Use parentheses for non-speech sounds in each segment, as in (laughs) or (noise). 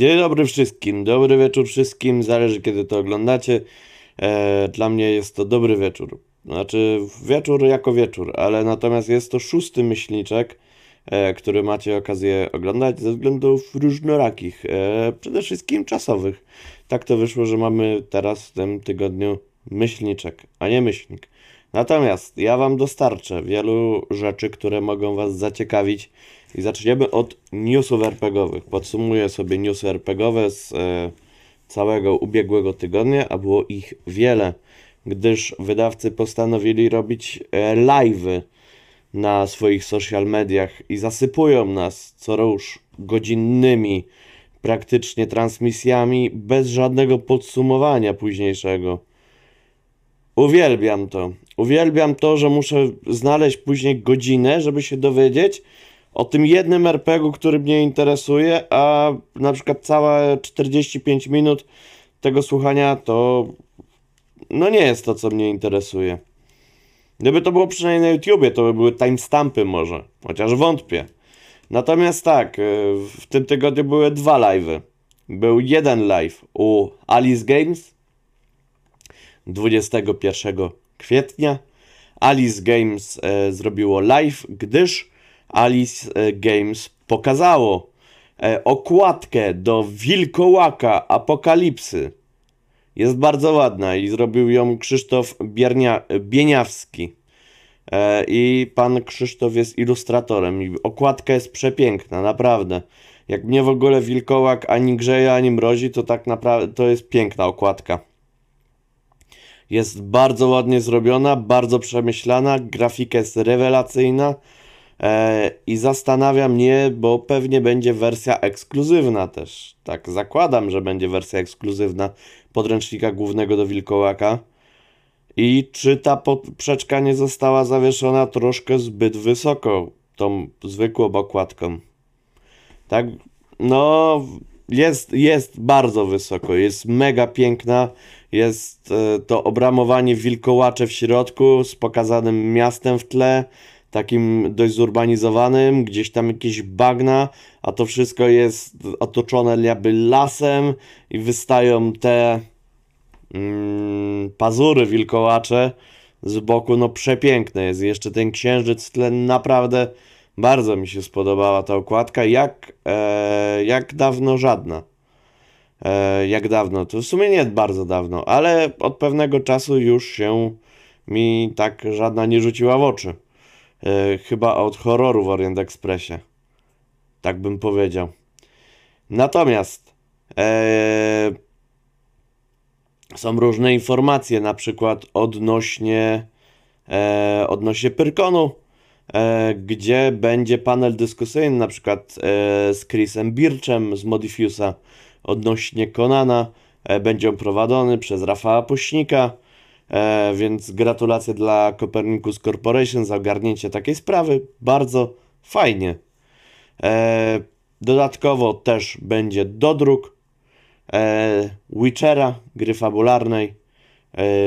Dzień dobry wszystkim, dobry wieczór wszystkim, zależy kiedy to oglądacie. E, dla mnie jest to dobry wieczór. Znaczy wieczór jako wieczór, ale natomiast jest to szósty myślniczek, e, który macie okazję oglądać ze względów różnorakich, e, przede wszystkim czasowych. Tak to wyszło, że mamy teraz w tym tygodniu myślniczek, a nie myślnik. Natomiast ja Wam dostarczę wielu rzeczy, które mogą Was zaciekawić i zaczniemy od newsów RPGowych. Podsumuję sobie newsy RPGowe z e, całego ubiegłego tygodnia, a było ich wiele, gdyż wydawcy postanowili robić e, live'y na swoich social mediach i zasypują nas co rusz godzinnymi praktycznie transmisjami bez żadnego podsumowania późniejszego. Uwielbiam to. Uwielbiam to, że muszę znaleźć później godzinę, żeby się dowiedzieć o tym jednym RPG-u, który mnie interesuje, a na przykład całe 45 minut tego słuchania to no nie jest to, co mnie interesuje. Gdyby to było przynajmniej na YouTubie, to by były timestampy może, chociaż wątpię. Natomiast tak, y, w tym tygodniu były dwa live'y. Był jeden live u Alice Games 21 kwietnia. Alice Games e, zrobiło live, gdyż Alice e, Games pokazało e, okładkę do Wilkołaka Apokalipsy. Jest bardzo ładna i zrobił ją Krzysztof Biernia, Bieniawski. E, I pan Krzysztof jest ilustratorem. I okładka jest przepiękna, naprawdę. Jak mnie w ogóle Wilkołak ani grzeje, ani mrozi, to tak naprawdę to jest piękna okładka. Jest bardzo ładnie zrobiona, bardzo przemyślana, grafika jest rewelacyjna e, i zastanawia mnie, bo pewnie będzie wersja ekskluzywna też. Tak, zakładam, że będzie wersja ekskluzywna podręcznika głównego do Wilkołaka. I czy ta poprzeczka nie została zawieszona troszkę zbyt wysoko, tą zwykłą okładką? Tak, no jest, jest bardzo wysoko, jest mega piękna, jest e, to obramowanie wilkołacze w środku z pokazanym miastem w tle, takim dość zurbanizowanym, gdzieś tam jakieś bagna, a to wszystko jest otoczone jakby lasem i wystają te mm, pazury wilkołacze z boku, no przepiękne jest. Jeszcze ten księżyc w tle, naprawdę bardzo mi się spodobała ta okładka, jak, e, jak dawno żadna. E, jak dawno? To w sumie nie bardzo dawno, ale od pewnego czasu już się mi tak żadna nie rzuciła w oczy. E, chyba od horroru w Orient Expressie. Tak bym powiedział. Natomiast e, są różne informacje, na przykład odnośnie, e, odnośnie Pyrkonu, e, gdzie będzie panel dyskusyjny, na przykład e, z Chrisem Birczem z Modifusa odnośnie Konana. E, będzie on prowadzony przez Rafała Puśnika, e, więc gratulacje dla Copernicus Corporation za ogarnięcie takiej sprawy. Bardzo fajnie. E, dodatkowo też będzie dodruk Witchera, gry fabularnej.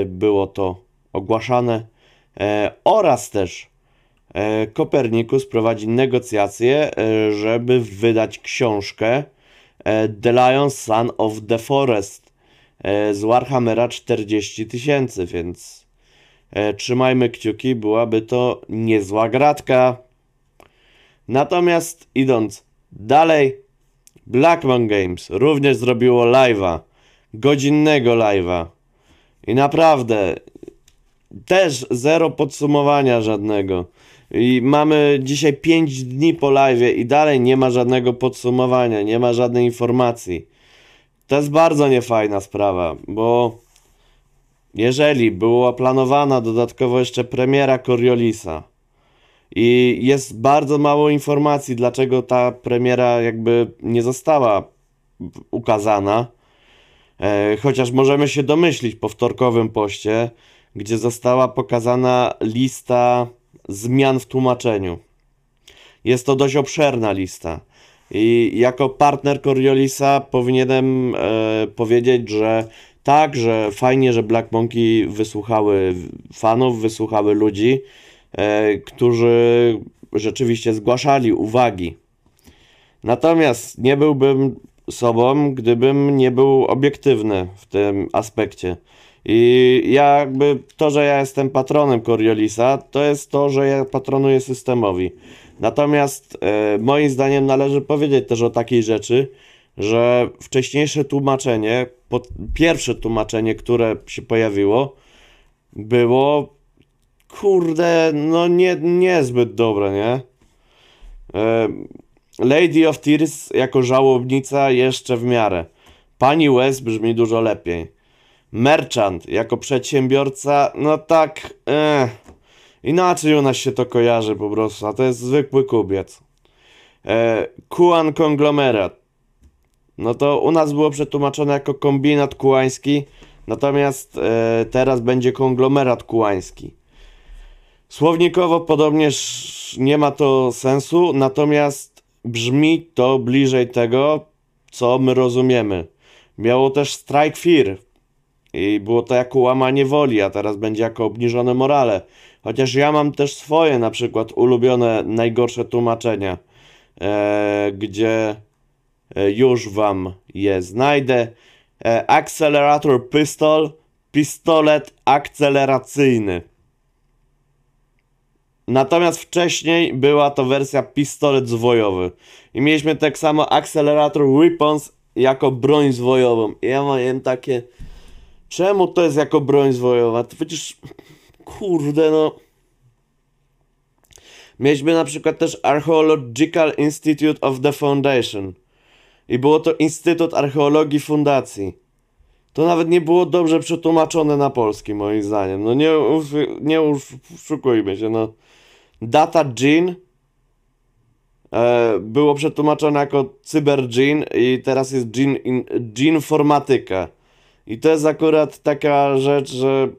Było to ogłaszane. Oraz też Kopernikus prowadzi negocjacje, żeby wydać książkę the Lion Son of the Forest e, z Warhammera 40 tysięcy, więc e, trzymajmy kciuki, byłaby to niezła gratka. Natomiast idąc dalej, Blackmon Games również zrobiło live'a, godzinnego live'a i naprawdę też zero podsumowania żadnego. I mamy dzisiaj 5 dni po live i dalej nie ma żadnego podsumowania, nie ma żadnej informacji. To jest bardzo niefajna sprawa, bo jeżeli była planowana dodatkowo jeszcze premiera Coriolisa i jest bardzo mało informacji, dlaczego ta premiera jakby nie została ukazana, e, chociaż możemy się domyślić po wtorkowym poście, gdzie została pokazana lista zmian w tłumaczeniu. Jest to dość obszerna lista. I jako partner Coriolisa powinienem e, powiedzieć, że tak, że fajnie, że Black Monkey wysłuchały fanów, wysłuchały ludzi, e, którzy rzeczywiście zgłaszali uwagi. Natomiast nie byłbym sobą, gdybym nie był obiektywny w tym aspekcie. I ja jakby to, że ja jestem patronem Coriolisa, to jest to, że ja patronuję systemowi. Natomiast e, moim zdaniem należy powiedzieć też o takiej rzeczy, że wcześniejsze tłumaczenie, pierwsze tłumaczenie, które się pojawiło, było kurde, no nie, niezbyt dobre, nie? E, Lady of Tears jako żałobnica jeszcze w miarę. Pani West brzmi dużo lepiej. Merchant jako przedsiębiorca, no tak, eh, inaczej u nas się to kojarzy po prostu, a to jest zwykły kubiec. E, Kuan konglomerat. No to u nas było przetłumaczone jako kombinat kułański, natomiast e, teraz będzie konglomerat kułański. Słownikowo podobnież nie ma to sensu, natomiast brzmi to bliżej tego, co my rozumiemy. Miało też strike fear i było to jako łamanie woli, a teraz będzie jako obniżone morale. Chociaż ja mam też swoje, na przykład ulubione, najgorsze tłumaczenia, e, gdzie e, już wam je znajdę. E, accelerator pistol, pistolet akceleracyjny. Natomiast wcześniej była to wersja pistolet zwojowy. I mieliśmy tak samo Accelerator Weapons jako broń zwojową. I ja miałem takie. Czemu to jest jako broń zwojowa? To przecież. Kurde, no. Mieliśmy na przykład też Archaeological Institute of the Foundation. I było to Instytut Archeologii Fundacji. To nawet nie było dobrze przetłumaczone na polski, moim zdaniem. No nie, nie oszukujmy się, no. Data Gene e, było przetłumaczone jako Cyber Gene i teraz jest Gene, in, Formatyka. I to jest akurat taka rzecz, że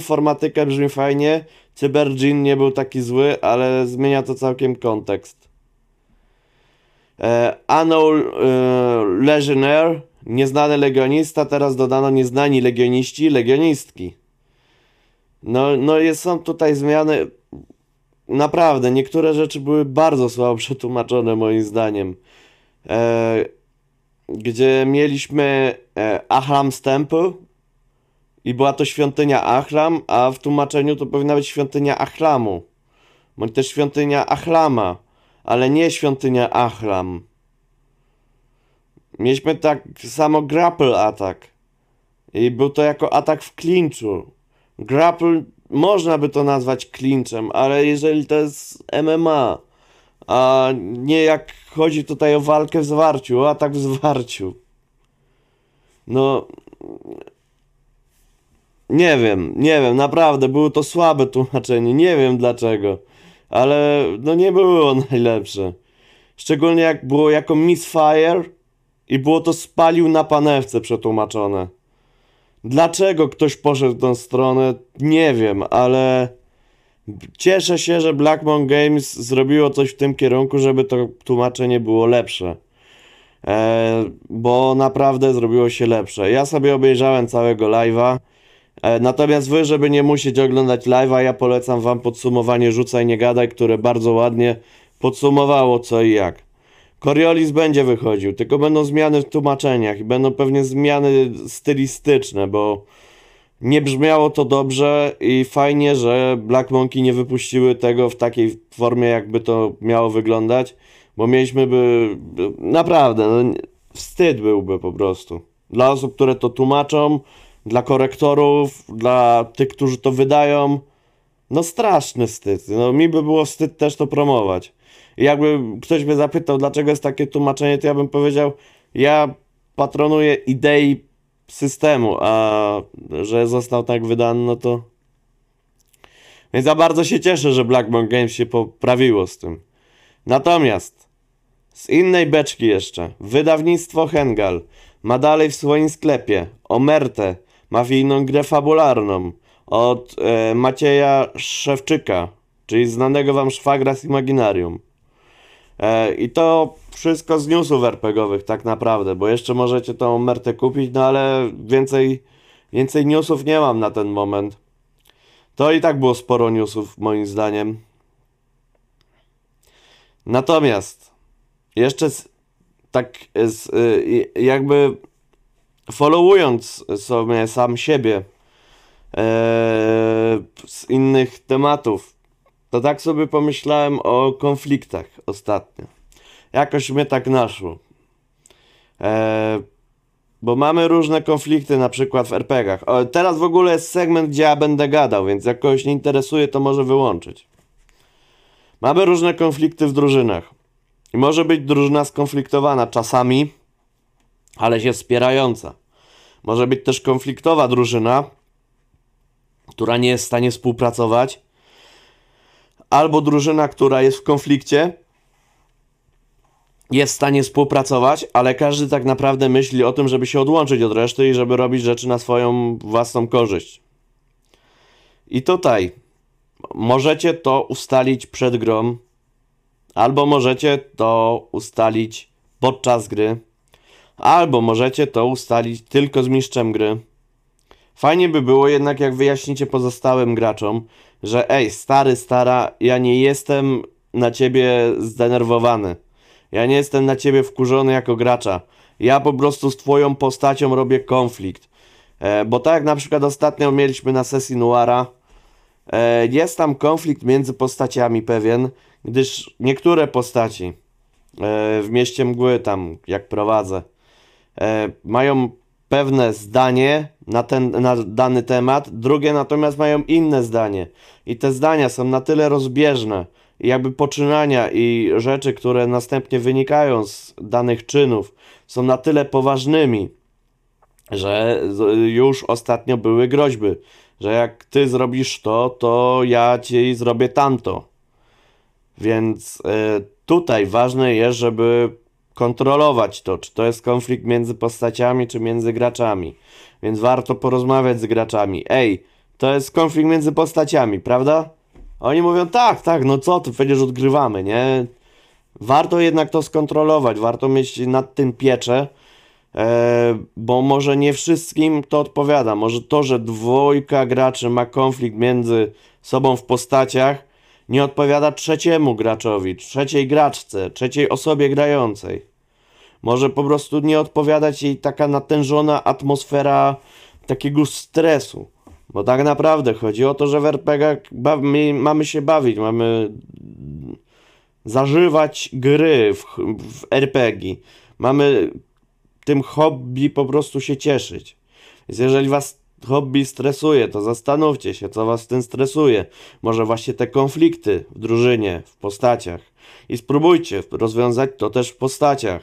Formatyka brzmi fajnie, Cyber Gene nie był taki zły, ale zmienia to całkiem kontekst. E, Unknown e, Legionnaire, nieznany legionista, teraz dodano nieznani legioniści, legionistki. No, no jest, są tutaj zmiany naprawdę, niektóre rzeczy były bardzo słabo przetłumaczone moim zdaniem. E, gdzie mieliśmy e, Ahram's Temple i była to świątynia Ahram, a w tłumaczeniu to powinna być świątynia Ahramu. Bądź też świątynia Ahrama, ale nie świątynia Ahram. Mieliśmy tak samo grapple atak. I był to jako atak w clinchu. Grapple można by to nazwać clinchem, ale jeżeli to jest MMA, a nie jak chodzi tutaj o walkę w zwarciu, a tak w zwarciu. No. Nie wiem, nie wiem, naprawdę było to słabe tłumaczenie, nie wiem dlaczego, ale no nie było (laughs) najlepsze. Szczególnie jak było jako Misfire i było to spalił na panewce przetłumaczone. Dlaczego ktoś poszedł w tą stronę, nie wiem, ale cieszę się, że Blackmon Games zrobiło coś w tym kierunku, żeby to tłumaczenie było lepsze. E, bo naprawdę zrobiło się lepsze. Ja sobie obejrzałem całego live'a. E, natomiast wy, żeby nie musieć oglądać live'a, ja polecam wam podsumowanie Rzucaj Nie Gadaj, które bardzo ładnie podsumowało co i jak. Coriolis będzie wychodził, tylko będą zmiany w tłumaczeniach i będą pewnie zmiany stylistyczne, bo nie brzmiało to dobrze i fajnie, że Black Monkey nie wypuściły tego w takiej formie, jakby to miało wyglądać, bo mieliśmy by naprawdę, no, wstyd byłby po prostu. Dla osób, które to tłumaczą, dla korektorów, dla tych, którzy to wydają, no straszny wstyd. No mi by było wstyd też to promować. I jakby ktoś mnie zapytał, dlaczego jest takie tłumaczenie, to ja bym powiedział, ja patronuję idei systemu, a że został tak wydany, no to... Więc ja bardzo się cieszę, że Blackmon Games się poprawiło z tym. Natomiast z innej beczki jeszcze, wydawnictwo Hengal ma dalej w swoim sklepie Omertę, mafijną grę fabularną od e, Macieja Szewczyka, czyli znanego wam szwagra z Imaginarium. E, I to wszystko z newsów RPGowych tak naprawdę, bo jeszcze możecie tą mertę kupić, no ale więcej, więcej newsów nie mam na ten moment. To i tak było sporo newsów moim zdaniem. Natomiast jeszcze tak z, y, jakby followując sobie sam siebie e, z innych tematów, to tak sobie pomyślałem o konfliktach ostatnio. Jakoś mnie tak naszło. E, bo mamy różne konflikty, na przykład w RPGach. O, teraz w ogóle jest segment, gdzie ja będę gadał, więc jak kogoś nie interesuje, to może wyłączyć. Mamy różne konflikty w drużynach. I może być drużyna skonfliktowana czasami, ale się wspierająca. Może być też konfliktowa drużyna, która nie jest w stanie współpracować, albo drużyna, która jest w konflikcie, jest w stanie współpracować, ale każdy tak naprawdę myśli o tym, żeby się odłączyć od reszty i żeby robić rzeczy na swoją własną korzyść. I tutaj możecie to ustalić przed grą, albo możecie to ustalić podczas gry, albo możecie to ustalić tylko z mistrzem gry. Fajnie by było jednak, jak wyjaśnicie pozostałym graczom, że ej, stary, stara, ja nie jestem na ciebie zdenerwowany. Ja nie jestem na ciebie wkurzony jako gracza. Ja po prostu z twoją postacią robię konflikt. E, bo tak jak na przykład ostatnio mieliśmy na sesji Noara, e, jest tam konflikt między postaciami pewien, gdyż niektóre postaci e, w mieście mgły tam, jak prowadzę, e, mają pewne zdanie na, ten, na dany temat, drugie natomiast mają inne zdanie. I te zdania są na tyle rozbieżne, jakby poczynania i rzeczy, które następnie wynikają z danych czynów, są na tyle poważnymi, że już ostatnio były groźby, że jak ty zrobisz to, to ja ci zrobię tamto. Więc y, tutaj ważne jest, żeby kontrolować to, czy to jest konflikt między postaciami, czy między graczami. Więc warto porozmawiać z graczami. Ej, to jest konflikt między postaciami, prawda? Oni mówią, tak, tak, no co ty, przecież odgrywamy, nie? Warto jednak to skontrolować, warto mieć nad tym pieczę, e, bo może nie wszystkim to odpowiada. Może to, że dwójka graczy ma konflikt między sobą w postaciach, nie odpowiada trzeciemu graczowi, trzeciej graczce, trzeciej osobie grającej. Może po prostu nie odpowiadać jej taka natężona atmosfera takiego stresu. Bo tak naprawdę chodzi o to, że w RPG mamy się bawić, mamy zażywać gry w, w RPG. Mamy tym hobby po prostu się cieszyć. Więc jeżeli was hobby stresuje, to zastanówcie się, co was w tym stresuje. Może właśnie te konflikty w drużynie, w postaciach. I spróbujcie rozwiązać to też w postaciach.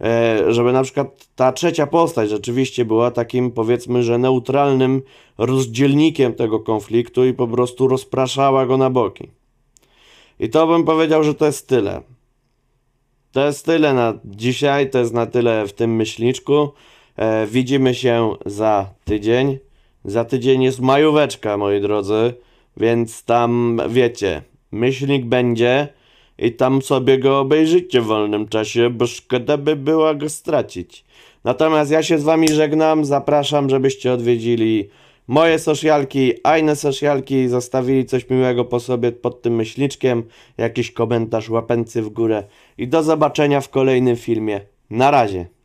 E, żeby na przykład ta trzecia postać rzeczywiście była takim powiedzmy, że neutralnym rozdzielnikiem tego konfliktu i po prostu rozpraszała go na boki. I to bym powiedział, że to jest tyle. To jest tyle na dzisiaj, to jest na tyle w tym myślniczku. E, widzimy się za tydzień. Za tydzień jest majóweczka, moi drodzy, więc tam wiecie, myślnik będzie i tam sobie go obejrzycie w wolnym czasie, bo szkoda by było go stracić. Natomiast ja się z wami żegnam, zapraszam, żebyście odwiedzili moje socialki, a inne socialki, zostawili coś miłego po sobie pod tym myśliczkiem, jakiś komentarz, łapęcy w górę i do zobaczenia w kolejnym filmie. Na razie.